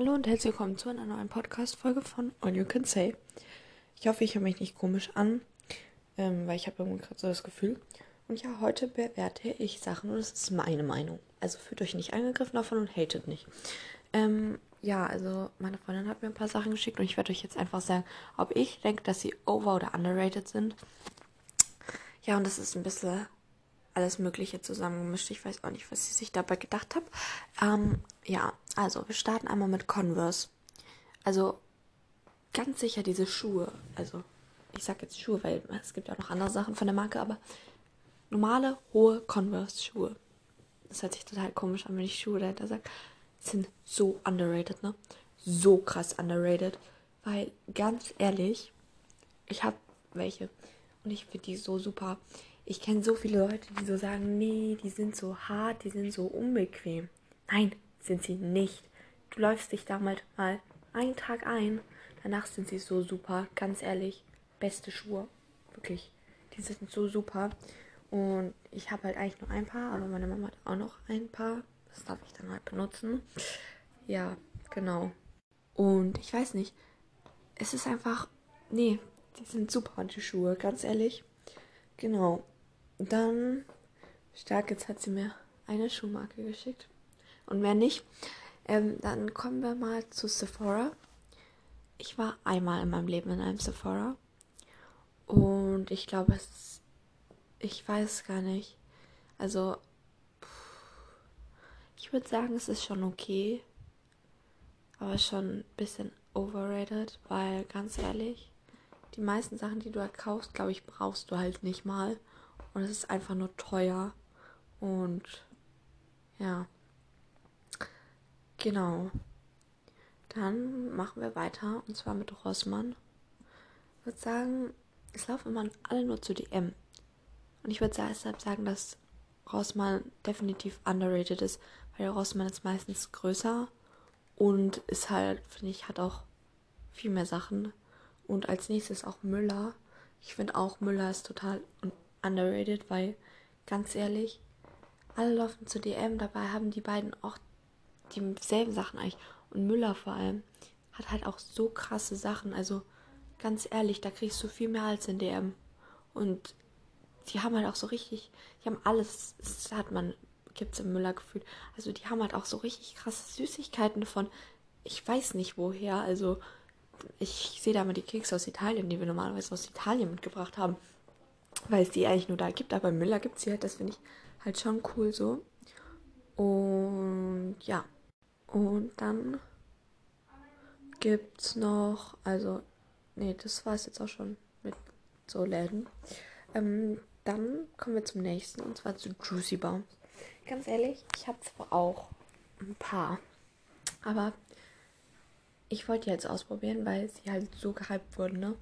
Hallo und herzlich willkommen zu einer neuen Podcast-Folge von All You Can Say. Ich hoffe, ich höre mich nicht komisch an, ähm, weil ich habe irgendwie gerade so das Gefühl. Und ja, heute bewerte ich Sachen und es ist meine Meinung. Also fühlt euch nicht angegriffen davon und hatet nicht. Ähm, ja, also meine Freundin hat mir ein paar Sachen geschickt und ich werde euch jetzt einfach sagen, ob ich denke, dass sie over- oder underrated sind. Ja, und das ist ein bisschen alles Mögliche zusammengemischt. Ich weiß auch nicht, was sie sich dabei gedacht hat. Ähm, ja, also wir starten einmal mit Converse. Also ganz sicher diese Schuhe. Also ich sag jetzt Schuhe, weil es gibt ja auch noch andere Sachen von der Marke, aber normale, hohe Converse-Schuhe. Das hört sich total komisch an, wenn ich Schuhe dahinter sage. Sind so underrated, ne? So krass underrated. Weil, ganz ehrlich, ich habe welche. Und ich finde die so super. Ich kenne so viele Leute, die so sagen, nee, die sind so hart, die sind so unbequem. Nein, sind sie nicht. Du läufst dich da mal, mal einen Tag ein, danach sind sie so super, ganz ehrlich. Beste Schuhe. Wirklich. Die sind so super. Und ich habe halt eigentlich nur ein paar, aber meine Mama hat auch noch ein paar. Das darf ich dann halt benutzen. Ja, genau. Und ich weiß nicht. Es ist einfach. Nee, die sind super, die Schuhe, ganz ehrlich. Genau. Dann, stark, jetzt hat sie mir eine Schuhmarke geschickt. Und mehr nicht. Ähm, dann kommen wir mal zu Sephora. Ich war einmal in meinem Leben in einem Sephora. Und ich glaube, es. Ich weiß gar nicht. Also. Ich würde sagen, es ist schon okay. Aber schon ein bisschen overrated, weil ganz ehrlich, die meisten Sachen, die du halt kaufst, glaube ich, brauchst du halt nicht mal. Und es ist einfach nur teuer. Und ja. Genau. Dann machen wir weiter. Und zwar mit Rossmann. Ich würde sagen, es laufen immer alle nur zu DM. Und ich würde deshalb sagen, dass Rossmann definitiv underrated ist. Weil der Rossmann ist meistens größer. Und ist halt, finde ich, hat auch viel mehr Sachen. Und als nächstes auch Müller. Ich finde auch Müller ist total underrated, weil ganz ehrlich, alle laufen zu DM, dabei haben die beiden auch dieselben Sachen eigentlich. Und Müller vor allem hat halt auch so krasse Sachen. Also ganz ehrlich, da kriegst du viel mehr als in DM. Und die haben halt auch so richtig, die haben alles, das hat man, gibt es im Müller gefühlt. Also die haben halt auch so richtig krasse Süßigkeiten von, ich weiß nicht woher. Also ich sehe da mal die Kekse aus Italien, die wir normalerweise aus Italien mitgebracht haben weil es die eigentlich nur da gibt, aber Müller gibt es sie halt, das finde ich halt schon cool so. Und ja. Und dann gibt es noch, also, nee, das war es jetzt auch schon mit so Läden. Ähm, dann kommen wir zum nächsten und zwar zu Juicy Bombs. Ganz ehrlich, ich habe zwar auch ein paar, aber ich wollte die jetzt ausprobieren, weil sie halt so gehypt wurden, ne?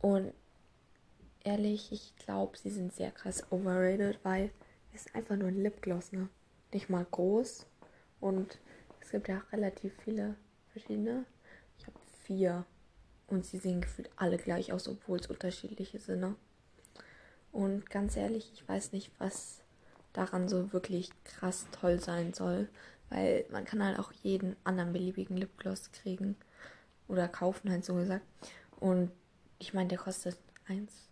Und ehrlich, ich glaube, sie sind sehr krass overrated, weil es ist einfach nur ein Lipgloss, ne? Nicht mal groß. Und es gibt ja auch relativ viele verschiedene. Ich habe vier. Und sie sehen gefühlt alle gleich aus, obwohl es unterschiedliche sind. Ne? Und ganz ehrlich, ich weiß nicht, was daran so wirklich krass toll sein soll. Weil man kann halt auch jeden anderen beliebigen Lipgloss kriegen. Oder kaufen, halt so gesagt. Und ich meine, der kostet 1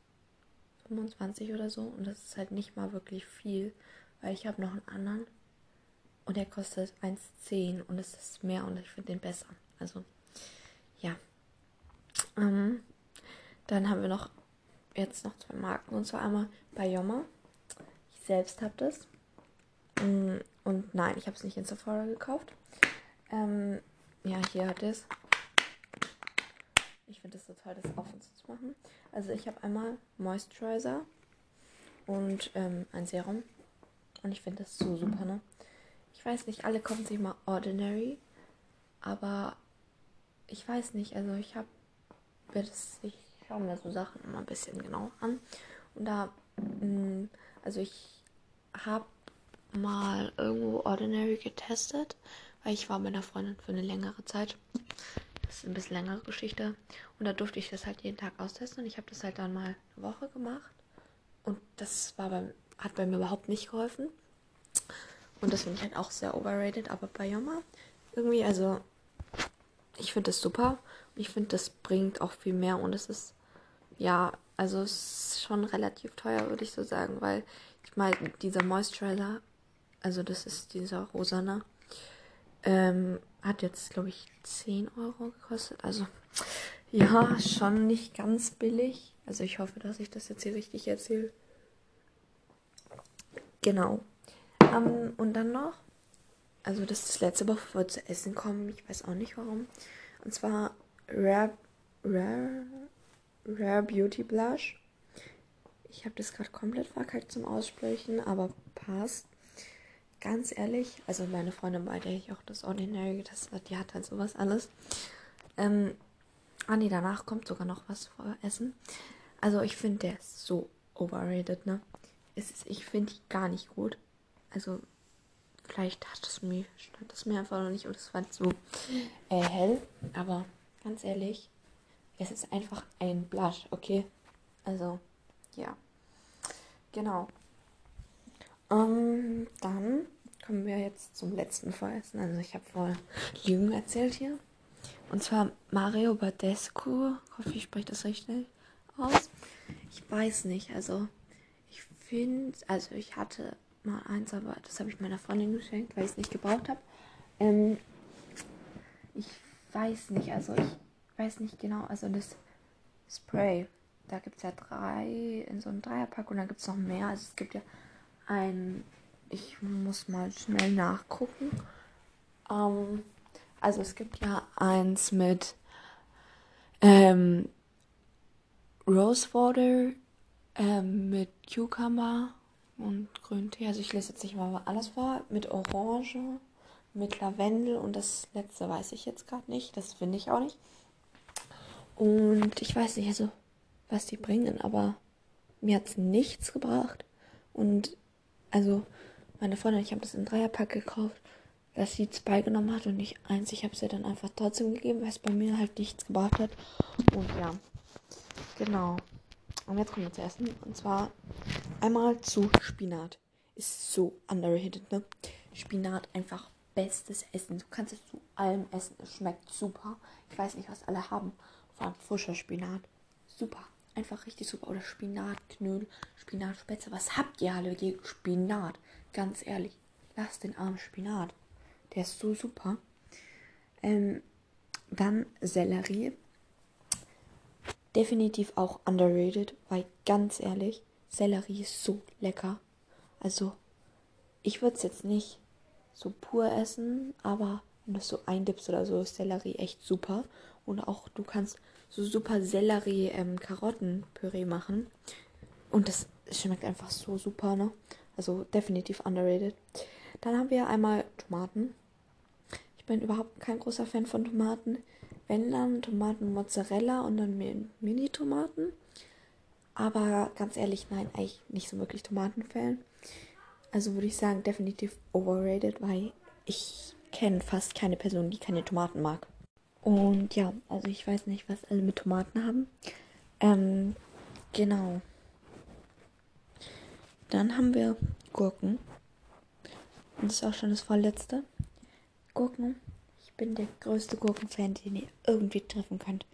25 oder so. Und das ist halt nicht mal wirklich viel, weil ich habe noch einen anderen und der kostet 1,10 und es ist mehr und ich finde den besser. Also, ja. Ähm, dann haben wir noch jetzt noch zwei Marken und zwar einmal Bayoma. Ich selbst habe das. Mm, und nein, ich habe es nicht in Sephora gekauft. Ähm, ja, hier hat es. Ich finde es so toll, das auf uns zu machen. Also ich habe einmal Moisturizer und ähm, ein Serum. Und ich finde das so super, ne? Weiß nicht, alle kommen sich mal Ordinary. Aber ich weiß nicht, also ich habe ich schaue mir so Sachen immer ein bisschen genau an. Und da, mm, also ich habe mal irgendwo Ordinary getestet, weil ich war mit einer Freundin für eine längere Zeit. Das ist ein bisschen längere Geschichte. Und da durfte ich das halt jeden Tag austesten. Und ich habe das halt dann mal eine Woche gemacht. Und das war beim, hat bei mir überhaupt nicht geholfen. Und das finde ich halt auch sehr overrated. Aber bei Yoma irgendwie, also ich finde das super. Ich finde, das bringt auch viel mehr und es ist, ja, also es ist schon relativ teuer, würde ich so sagen, weil ich meine, dieser Moisturizer, also das ist dieser rosane, ähm, hat jetzt, glaube ich, 10 Euro gekostet. Also ja, schon nicht ganz billig. Also ich hoffe, dass ich das jetzt hier richtig erzähle. Genau. Um, und dann noch, also das ist das letzte, bevor wir zu essen kommen. Ich weiß auch nicht warum. Und zwar Rare, Rare, Rare Beauty Blush. Ich habe das gerade komplett verkackt zum Aussprechen, aber passt. Ganz ehrlich, also meine Freundin, bei der ich auch das Ordinary habe, die hat halt sowas alles. Ähm, ah nee, danach kommt sogar noch was vor Essen. Also ich finde, der ist so overrated, ne? Ist, ich finde die gar nicht gut. Also vielleicht hat es mir, stand es mir einfach noch nicht und es war zu äh, hell. Aber ganz ehrlich, es ist einfach ein Blush, okay? Also, ja. Genau. Um, dann kommen wir jetzt zum letzten Voressen. Also ich habe vor Lügen erzählt hier. Und zwar Mario Badescu. Hoffe, ich spreche das richtig aus. Ich weiß nicht. Also ich finde, also ich hatte mal eins, aber das habe ich meiner Freundin geschenkt, weil ich es nicht gebraucht habe. Ähm, ich weiß nicht, also ich weiß nicht genau, also das Spray, da gibt es ja drei in so einem Dreierpack und dann gibt es noch mehr. Also es gibt ja ein, ich muss mal schnell nachgucken. Ähm, also es gibt ja eins mit ähm, Rosewater, ähm, mit Cucumber und Grüntee. Also ich lese jetzt nicht mal alles vor. Mit Orange, mit Lavendel und das letzte weiß ich jetzt gerade nicht. Das finde ich auch nicht. Und ich weiß nicht, also was die bringen, aber mir hat es nichts gebracht. Und also meine Freundin, ich habe das im Dreierpack gekauft, dass sie zwei genommen hat und nicht eins. Ich habe sie dann einfach trotzdem gegeben, weil es bei mir halt nichts gebracht hat. Und ja, genau. Und jetzt kommen wir zu essen. Und zwar einmal zu Spinat. Ist so underrated, ne? Spinat einfach bestes Essen. Du kannst es zu allem essen. Es schmeckt super. Ich weiß nicht, was alle haben. Vor allem frischer Spinat. Super. Einfach richtig super. Oder Spinatknödel, Spinatspätzle. Was habt ihr alle gegen Spinat? Ganz ehrlich. Lasst den armen Spinat. Der ist so super. Ähm, dann Sellerie. Definitiv auch underrated, weil ganz ehrlich, Sellerie ist so lecker. Also, ich würde es jetzt nicht so pur essen, aber wenn du es so eindippst oder so, ist Sellerie echt super. Und auch du kannst so super Sellerie-Karottenpüree ähm, machen. Und das schmeckt einfach so super, ne? Also definitiv underrated. Dann haben wir einmal Tomaten. Ich bin überhaupt kein großer Fan von Tomaten. Wenn dann Tomaten Mozzarella und dann Mini-Tomaten. Aber ganz ehrlich, nein, eigentlich nicht so wirklich Tomatenfan. Also würde ich sagen, definitiv overrated, weil ich kenne fast keine Person, die keine Tomaten mag. Und ja, also ich weiß nicht, was alle mit Tomaten haben. Ähm, genau. Dann haben wir Gurken. Und das ist auch schon das vorletzte. Gurken. Ich bin der größte Gurkenfan, den ihr irgendwie treffen könnt.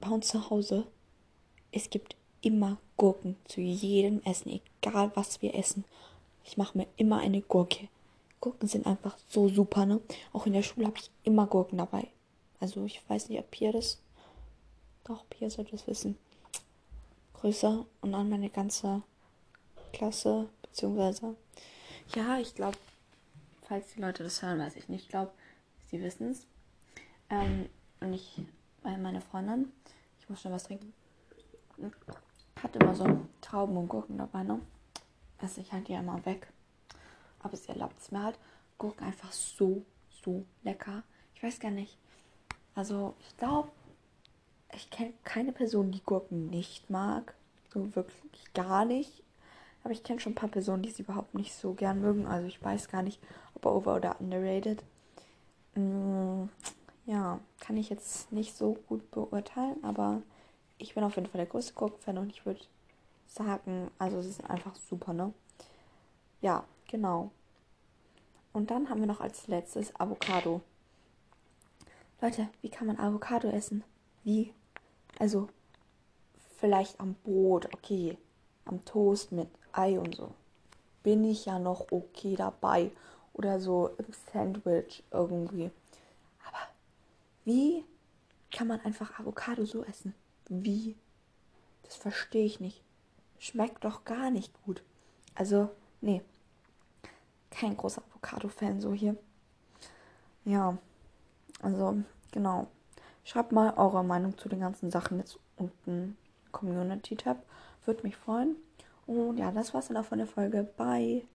Bei uns zu Hause. Es gibt immer Gurken zu jedem Essen, egal was wir essen. Ich mache mir immer eine Gurke. Gurken sind einfach so super, ne? Auch in der Schule habe ich immer Gurken dabei. Also ich weiß nicht, ob Pia das. Doch, Pia sollte das wissen. Größer und dann meine ganze Klasse, beziehungsweise. Ja, ich glaube, falls die Leute das hören, weiß ich nicht. Ich glaube, sie wissen es. Ähm, und ich, weil meine Freundin, ich muss schon was trinken, hat immer so Trauben und Gurken dabei, ne? Esse ich halt ja immer weg. Aber sie erlaubt es mir halt. Gurken einfach so, so lecker. Ich weiß gar nicht. Also, ich glaube, ich kenne keine Person, die Gurken nicht mag. So wirklich gar nicht. Aber ich kenne schon ein paar Personen, die sie überhaupt nicht so gern mögen. Also ich weiß gar nicht, ob over oder underrated. Mm, ja, kann ich jetzt nicht so gut beurteilen, aber ich bin auf jeden Fall der größte Gurkenfan und ich würde sagen, also sie sind einfach super, ne? Ja, genau. Und dann haben wir noch als letztes Avocado. Leute, wie kann man Avocado essen? Wie? Also, vielleicht am Brot, okay. Am Toast mit Ei und so. Bin ich ja noch okay dabei. Oder so im Sandwich irgendwie. Aber wie kann man einfach Avocado so essen? Wie? Das verstehe ich nicht. Schmeckt doch gar nicht gut. Also, nee. Kein großer Avocado-Fan so hier. Ja, also, genau. Schreibt mal eure Meinung zu den ganzen Sachen jetzt unten Community-Tab. Würde mich freuen. Und ja, das war's dann auch von der Folge. Bye.